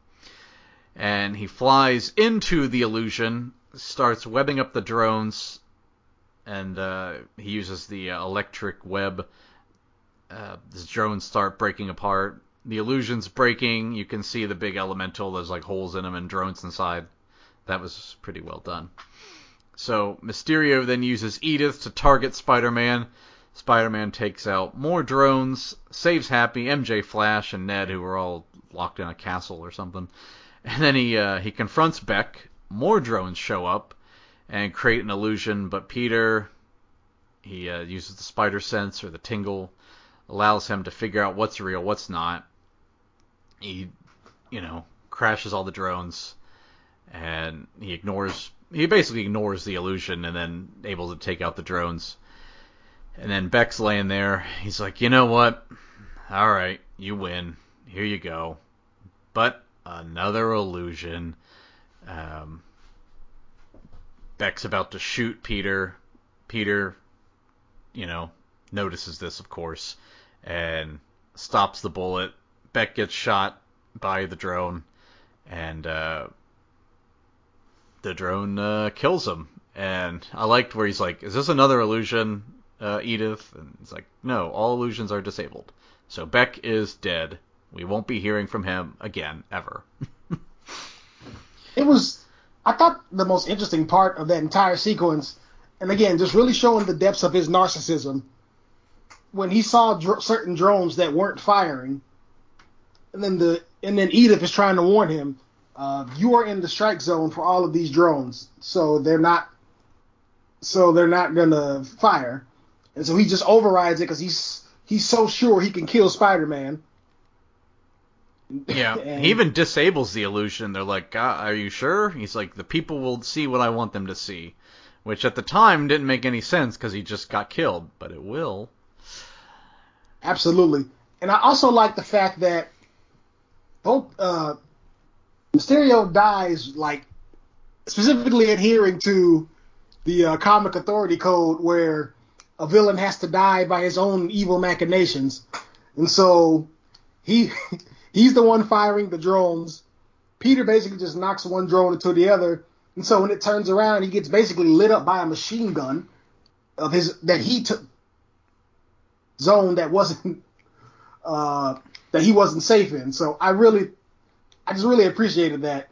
And he flies into the illusion, starts webbing up the drones, and uh, he uses the uh, electric web. Uh, the drones start breaking apart the illusion's breaking. You can see the big elemental. There's like holes in them and drones inside. That was pretty well done. So Mysterio then uses Edith to target Spider-Man. Spider-Man takes out more drones, saves Happy, MJ, Flash, and Ned, who were all locked in a castle or something. And then he uh, he confronts Beck. More drones show up and create an illusion, but Peter he uh, uses the spider sense or the tingle, allows him to figure out what's real, what's not he, you know, crashes all the drones, and he ignores he basically ignores the illusion and then able to take out the drones. And then Beck's laying there. He's like, you know what? All right, you win. Here you go. But another illusion. Um, Beck's about to shoot Peter. Peter, you know, notices this, of course, and stops the bullet. Beck gets shot by the drone, and uh, the drone uh, kills him. And I liked where he's like, "Is this another illusion, uh, Edith?" And he's like, "No, all illusions are disabled." So Beck is dead. We won't be hearing from him again ever. it was, I thought, the most interesting part of that entire sequence, and again, just really showing the depths of his narcissism. When he saw dr- certain drones that weren't firing, and then the and then Edith is trying to warn him, uh, you are in the strike zone for all of these drones, so they're not, so they're not gonna fire, and so he just overrides it because he's he's so sure he can kill Spider-Man. Yeah, and, he even disables the illusion. They're like, "Are you sure?" He's like, "The people will see what I want them to see," which at the time didn't make any sense because he just got killed, but it will. Absolutely, and I also like the fact that both uh, Mysterio dies like specifically adhering to the uh, comic authority code where a villain has to die by his own evil machinations. And so he he's the one firing the drones. Peter basically just knocks one drone into the other. And so when it turns around, he gets basically lit up by a machine gun of his that he took zone that wasn't uh, that he wasn't safe in. So I really I just really appreciated that.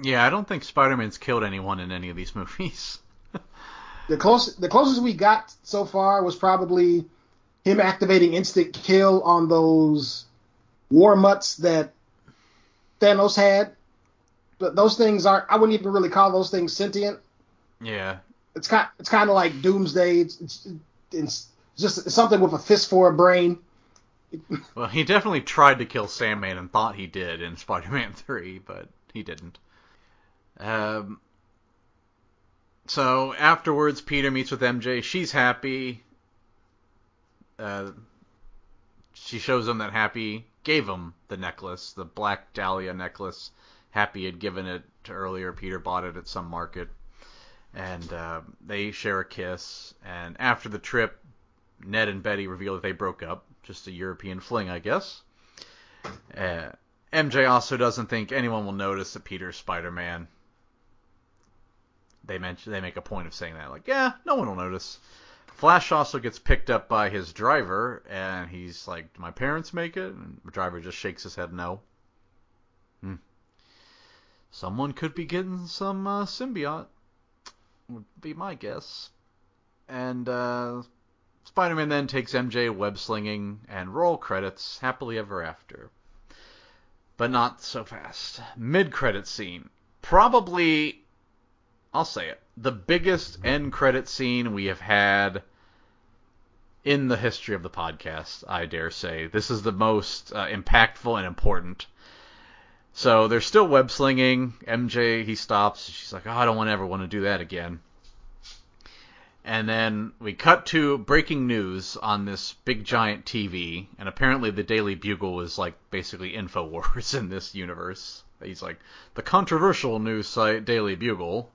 Yeah, I don't think Spider-Man's killed anyone in any of these movies. the close the closest we got so far was probably him activating instant kill on those war mutts that Thanos had. But those things aren't. I wouldn't even really call those things sentient. Yeah. It's kind. It's kind of like Doomsday. It's, it's, it's just something with a fist for a brain. well, he definitely tried to kill Sandman and thought he did in Spider-Man 3, but he didn't. Um, so afterwards, Peter meets with MJ. She's happy. Uh, she shows him that Happy gave him the necklace, the Black Dahlia necklace. Happy had given it to earlier. Peter bought it at some market. And uh, they share a kiss. And after the trip, Ned and Betty reveal that they broke up just a European fling, I guess. Uh, MJ also doesn't think anyone will notice that Peter's Spider-Man. They mention they make a point of saying that, like, yeah, no one will notice. Flash also gets picked up by his driver, and he's like, "Do my parents make it?" And the driver just shakes his head, "No." Hmm. Someone could be getting some uh, symbiote. Would be my guess. And uh, Spider-Man then takes MJ web slinging and roll credits happily ever after. But not so fast. Mid-credit scene. Probably, I'll say it, the biggest end credit scene we have had in the history of the podcast, I dare say. This is the most uh, impactful and important. So they're still web slinging. MJ, he stops. She's like, oh, I don't want to ever want to do that again. And then we cut to breaking news on this big giant TV, and apparently the Daily Bugle was like basically Infowars in this universe. He's like the controversial news site Daily Bugle.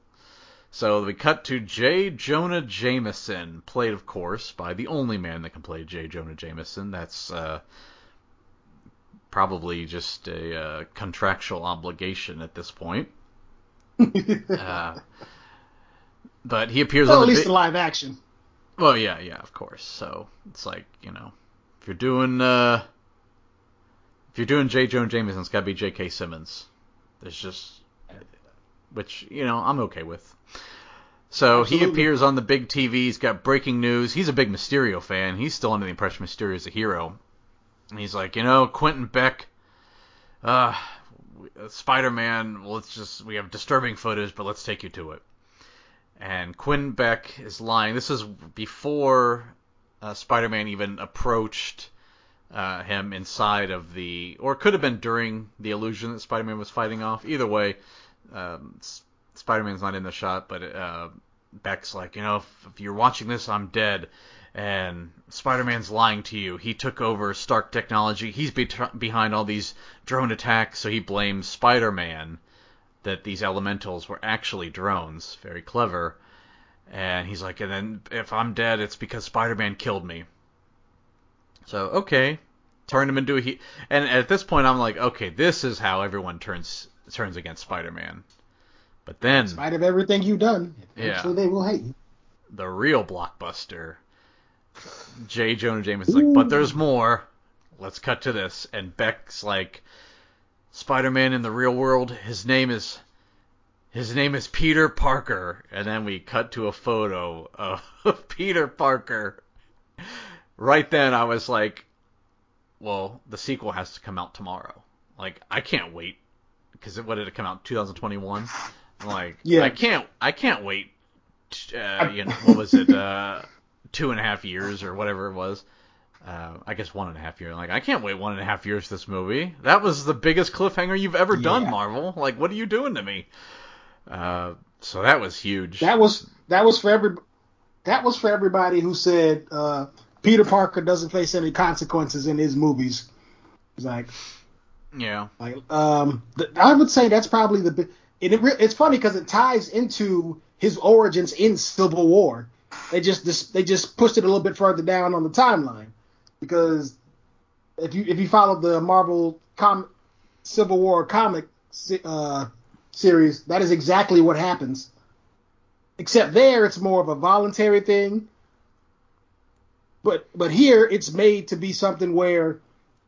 So we cut to J. Jonah Jameson, played of course by the only man that can play J. Jonah Jameson. That's uh, probably just a uh, contractual obligation at this point. uh, but he appears well, on at least bi- in live action. Well, yeah, yeah, of course. So it's like you know, if you're doing uh, if you're doing J. Jonah Jameson, it's got to be J.K. Simmons. There's just, which you know, I'm okay with. So Absolutely. he appears on the big TV. He's got breaking news. He's a big Mysterio fan. He's still under the impression Mysterio is a hero. And he's like, you know, Quentin Beck, uh, Spider-Man. Let's just we have disturbing footage, but let's take you to it and Quinn Beck is lying. This is before uh, Spider-Man even approached uh, him inside of the, or it could have been during the illusion that Spider-Man was fighting off. Either way, um, Spider-Man's not in the shot, but uh, Beck's like, you know, if, if you're watching this, I'm dead. And Spider-Man's lying to you. He took over Stark Technology. He's be- behind all these drone attacks, so he blames Spider-Man that these elementals were actually drones. Very clever. And he's like, and then if I'm dead, it's because Spider-Man killed me. So okay, turn him into a he. And at this point, I'm like, okay, this is how everyone turns turns against Spider-Man. But then, In spite of everything you've done, eventually Yeah. they will hate you. the real blockbuster, J. Jonah Jameson's like, but there's more. Let's cut to this. And Beck's like, Spider-Man in the real world, his name is his name is Peter Parker. And then we cut to a photo of Peter Parker. Right then I was like, well, the sequel has to come out tomorrow. Like, I can't wait because what did it come out 2021? Like, Yeah. I can't I can't wait uh, you know, what was it, uh, two and a half years or whatever it was. Uh, I guess one and a half years. Like, I can't wait one and a half years for this movie. That was the biggest cliffhanger you've ever done, Marvel. Like, what are you doing to me? Uh, so that was huge. That was that was for every that was for everybody who said uh, Peter Parker doesn't face any consequences in his movies. It's like yeah. like um I would say that's probably the it, it re- it's funny because it ties into his origins in Civil War. They just they just pushed it a little bit further down on the timeline because if you if you follow the Marvel com- Civil War comic uh, series, that is exactly what happens. Except there, it's more of a voluntary thing. But but here, it's made to be something where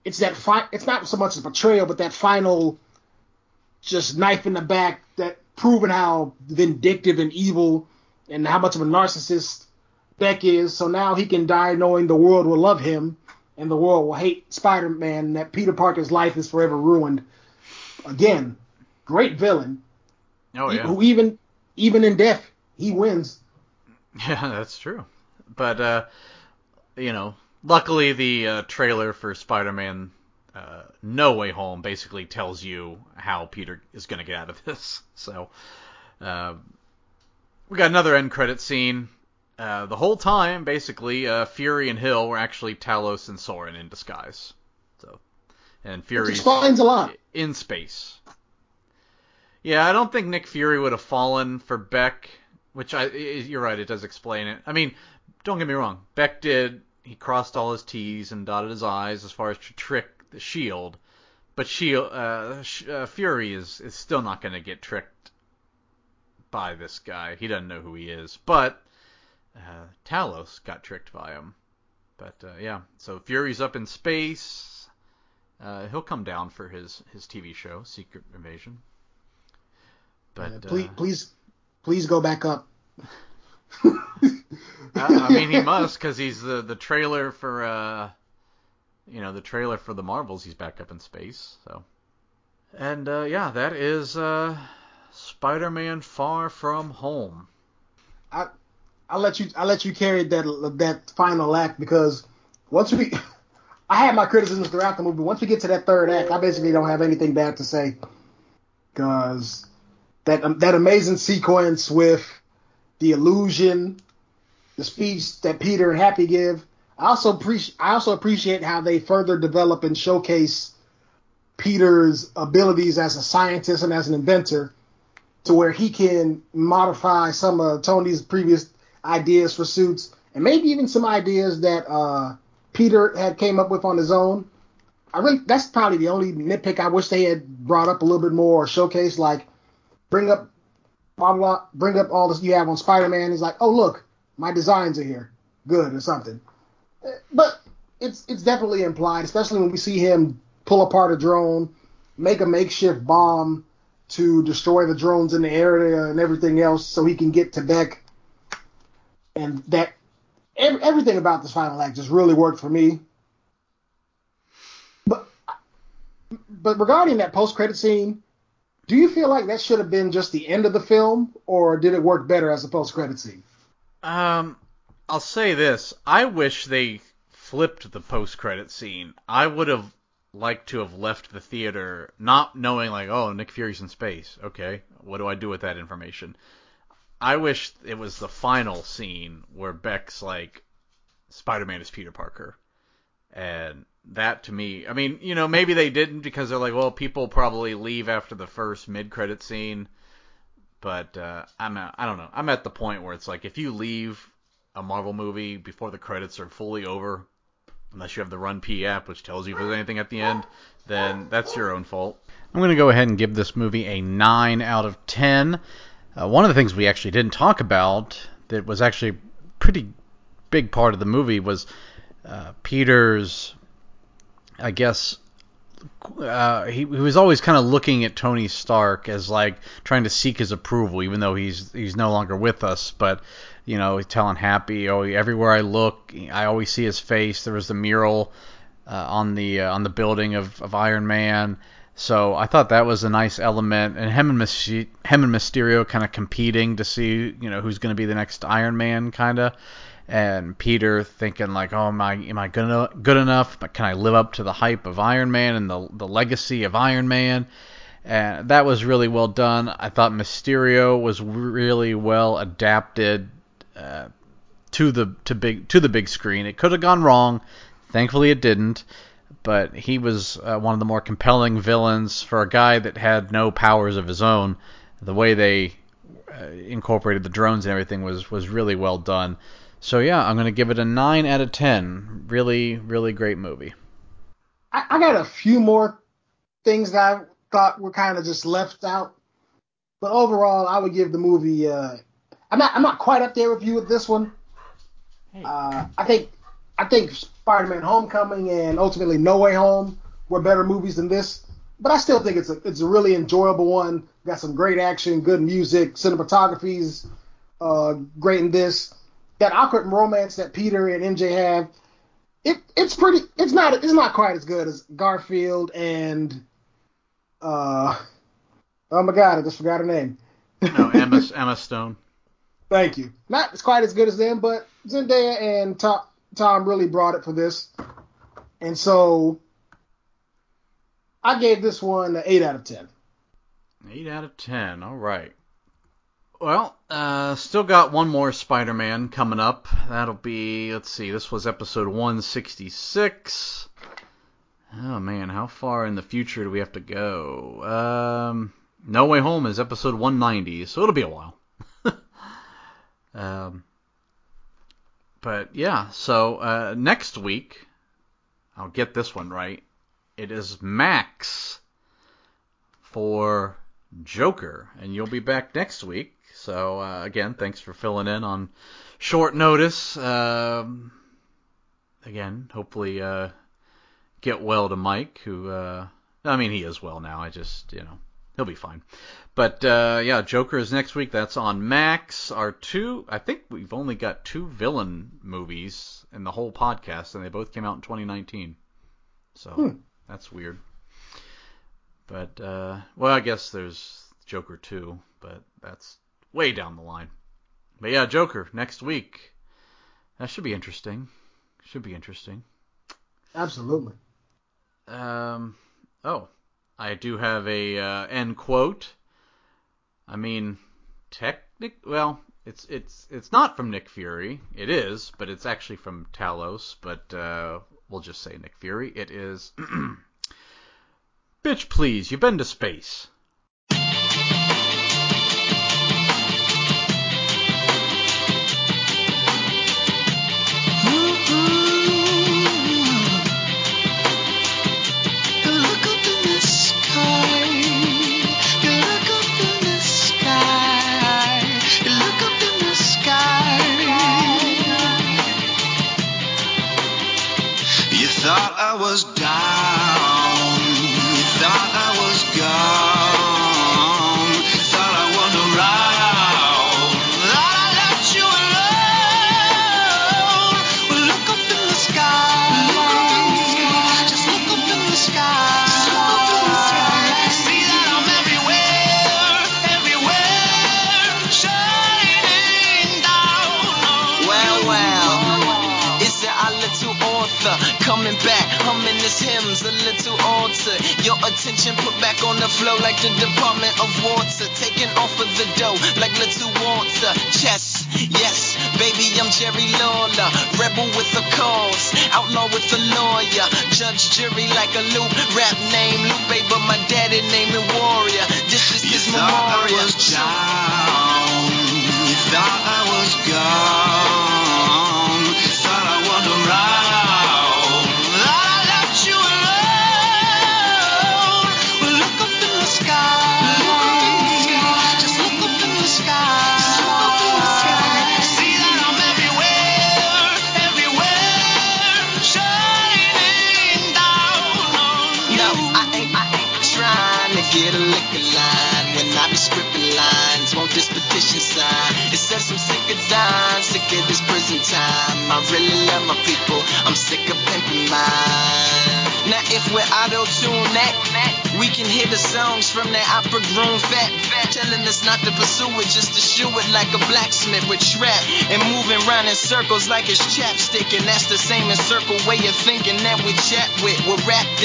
it's that fi- It's not so much a betrayal, but that final, just knife in the back, that proving how vindictive and evil and how much of a narcissist Beck is. So now he can die knowing the world will love him and the world will hate Spider-Man. And that Peter Parker's life is forever ruined. Again, great villain Oh yeah. who even even in death he wins. Yeah, that's true. But uh, you know, luckily the uh, trailer for Spider-Man uh, No Way Home basically tells you how Peter is going to get out of this. So uh, we got another end credit scene. Uh, the whole time, basically, uh, Fury and Hill were actually Talos and Soren in disguise. So, and Fury's explains a lot. in space. Yeah, I don't think Nick Fury would have fallen for Beck, which I i- you're right, it does explain it. I mean, don't get me wrong, Beck did he crossed all his T's and dotted his I's as far as to trick the Shield, but Shield uh, uh, Fury is is still not going to get tricked by this guy. He doesn't know who he is, but uh, Talos got tricked by him. But uh, yeah, so Fury's up in space. Uh, he'll come down for his, his TV show, Secret Invasion. But please, uh, please, please go back up. I, mean, he must because he's the the trailer for uh, you know, the trailer for the Marvels. He's back up in space. So, and uh, yeah, that is uh, Spider-Man: Far From Home. I, I'll let you. I'll let you carry that that final act because once we, I had my criticisms throughout the movie. Once we get to that third act, I basically don't have anything bad to say because that um, that amazing sequence with the illusion, the speech that Peter and Happy give. I also appreciate. I also appreciate how they further develop and showcase Peter's abilities as a scientist and as an inventor to where he can modify some of Tony's previous ideas for suits and maybe even some ideas that uh, Peter had came up with on his own. I really that's probably the only nitpick I wish they had brought up a little bit more or showcased like bring up blah blah, bring up all this you have on Spider-Man. He's like, oh look, my designs are here, good or something. Eh, But it's it's definitely implied, especially when we see him pull apart a drone, make a makeshift bomb to destroy the drones in the area and everything else so he can get to Beck. And that ev- everything about this final act just really worked for me. But but regarding that post credit scene, do you feel like that should have been just the end of the film, or did it work better as a post credit scene? Um, I'll say this: I wish they flipped the post-credit scene. I would have like to have left the theater not knowing like, oh, Nick Fury's in space. Okay, what do I do with that information? I wish it was the final scene where Beck's like, Spider-Man is Peter Parker, and that to me, I mean, you know, maybe they didn't because they're like, well, people probably leave after the first mid-credit scene, but uh, I'm at, I don't know, I'm at the point where it's like if you leave a Marvel movie before the credits are fully over, unless you have the RunPee app, which tells you if there's anything at the end, then that's your own fault. I'm going to go ahead and give this movie a 9 out of 10. Uh, one of the things we actually didn't talk about that was actually a pretty big part of the movie was uh, Peter's, I guess, uh, he, he was always kind of looking at Tony Stark as like trying to seek his approval, even though he's he's no longer with us. But you know, he's telling Happy, oh, everywhere I look, I always see his face. There was the mural uh, on the uh, on the building of, of Iron Man. So I thought that was a nice element, and him and him and Mysterio kind of competing to see, you know, who's going to be the next Iron Man, kind of and Peter thinking like, oh, am I am I good good enough? Can I live up to the hype of Iron Man and the the legacy of Iron Man? And that was really well done. I thought Mysterio was really well adapted uh, to the to big to the big screen. It could have gone wrong. Thankfully, it didn't. But he was uh, one of the more compelling villains for a guy that had no powers of his own. The way they uh, incorporated the drones and everything was was really well done. So yeah, I'm gonna give it a nine out of ten. Really, really great movie. I, I got a few more things that I thought were kind of just left out, but overall, I would give the movie. Uh, I'm not. I'm not quite up there with you with this one. Uh, I think. I think Spider-Man: Homecoming and ultimately No Way Home were better movies than this, but I still think it's a it's a really enjoyable one. Got some great action, good music, cinematography's uh, great in this that awkward romance that Peter and MJ have, it it's pretty. It's not. It's not quite as good as Garfield and. Uh, oh my God! I just forgot her name. no, Emma Emma Stone. Thank you. Not as quite as good as them, but Zendaya and Tom, Tom really brought it for this, and so I gave this one an eight out of ten. Eight out of ten. All right. Well, uh, still got one more Spider-Man coming up. That'll be, let's see, this was episode 166. Oh man, how far in the future do we have to go? Um, No Way Home is episode 190, so it'll be a while. um, but yeah, so uh, next week, I'll get this one right. It is Max for Joker, and you'll be back next week so uh, again, thanks for filling in on short notice. Um, again, hopefully uh, get well to Mike, who uh, I mean he is well now. I just you know he'll be fine. But uh, yeah, Joker is next week. That's on Max. Our two, I think we've only got two villain movies in the whole podcast, and they both came out in 2019. So hmm. that's weird. But uh, well, I guess there's Joker 2, but that's way down the line. But yeah, Joker next week. That should be interesting. Should be interesting. Absolutely. Um. Oh, I do have a uh, end quote. I mean, technic. Well, it's it's it's not from Nick Fury. It is, but it's actually from Talos. But uh, we'll just say Nick Fury. It is. Bitch, please, you've been to space.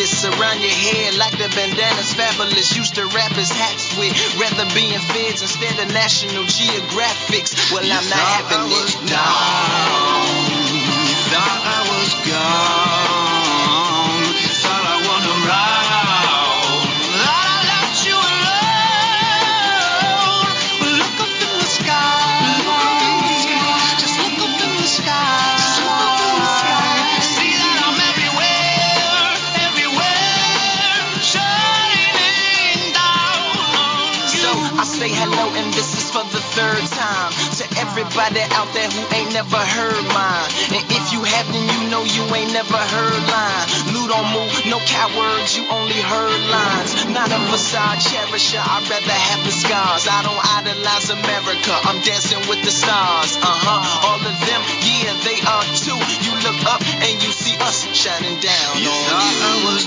around your head like the bandanas fabulous. Used to rappers hats with. Rather be in feds instead of National Geographics. Well, I'm not having it. No. third time to everybody out there who ain't never heard mine. And if you haven't, you know you ain't never heard line. Lou don't move, no cowards, you only heard lines. Not a facade cherisher, I'd rather have the scars. I don't idolize America, I'm dancing with the stars. Uh huh, all of them, yeah, they are too. You look up and you see us shining down. You on you.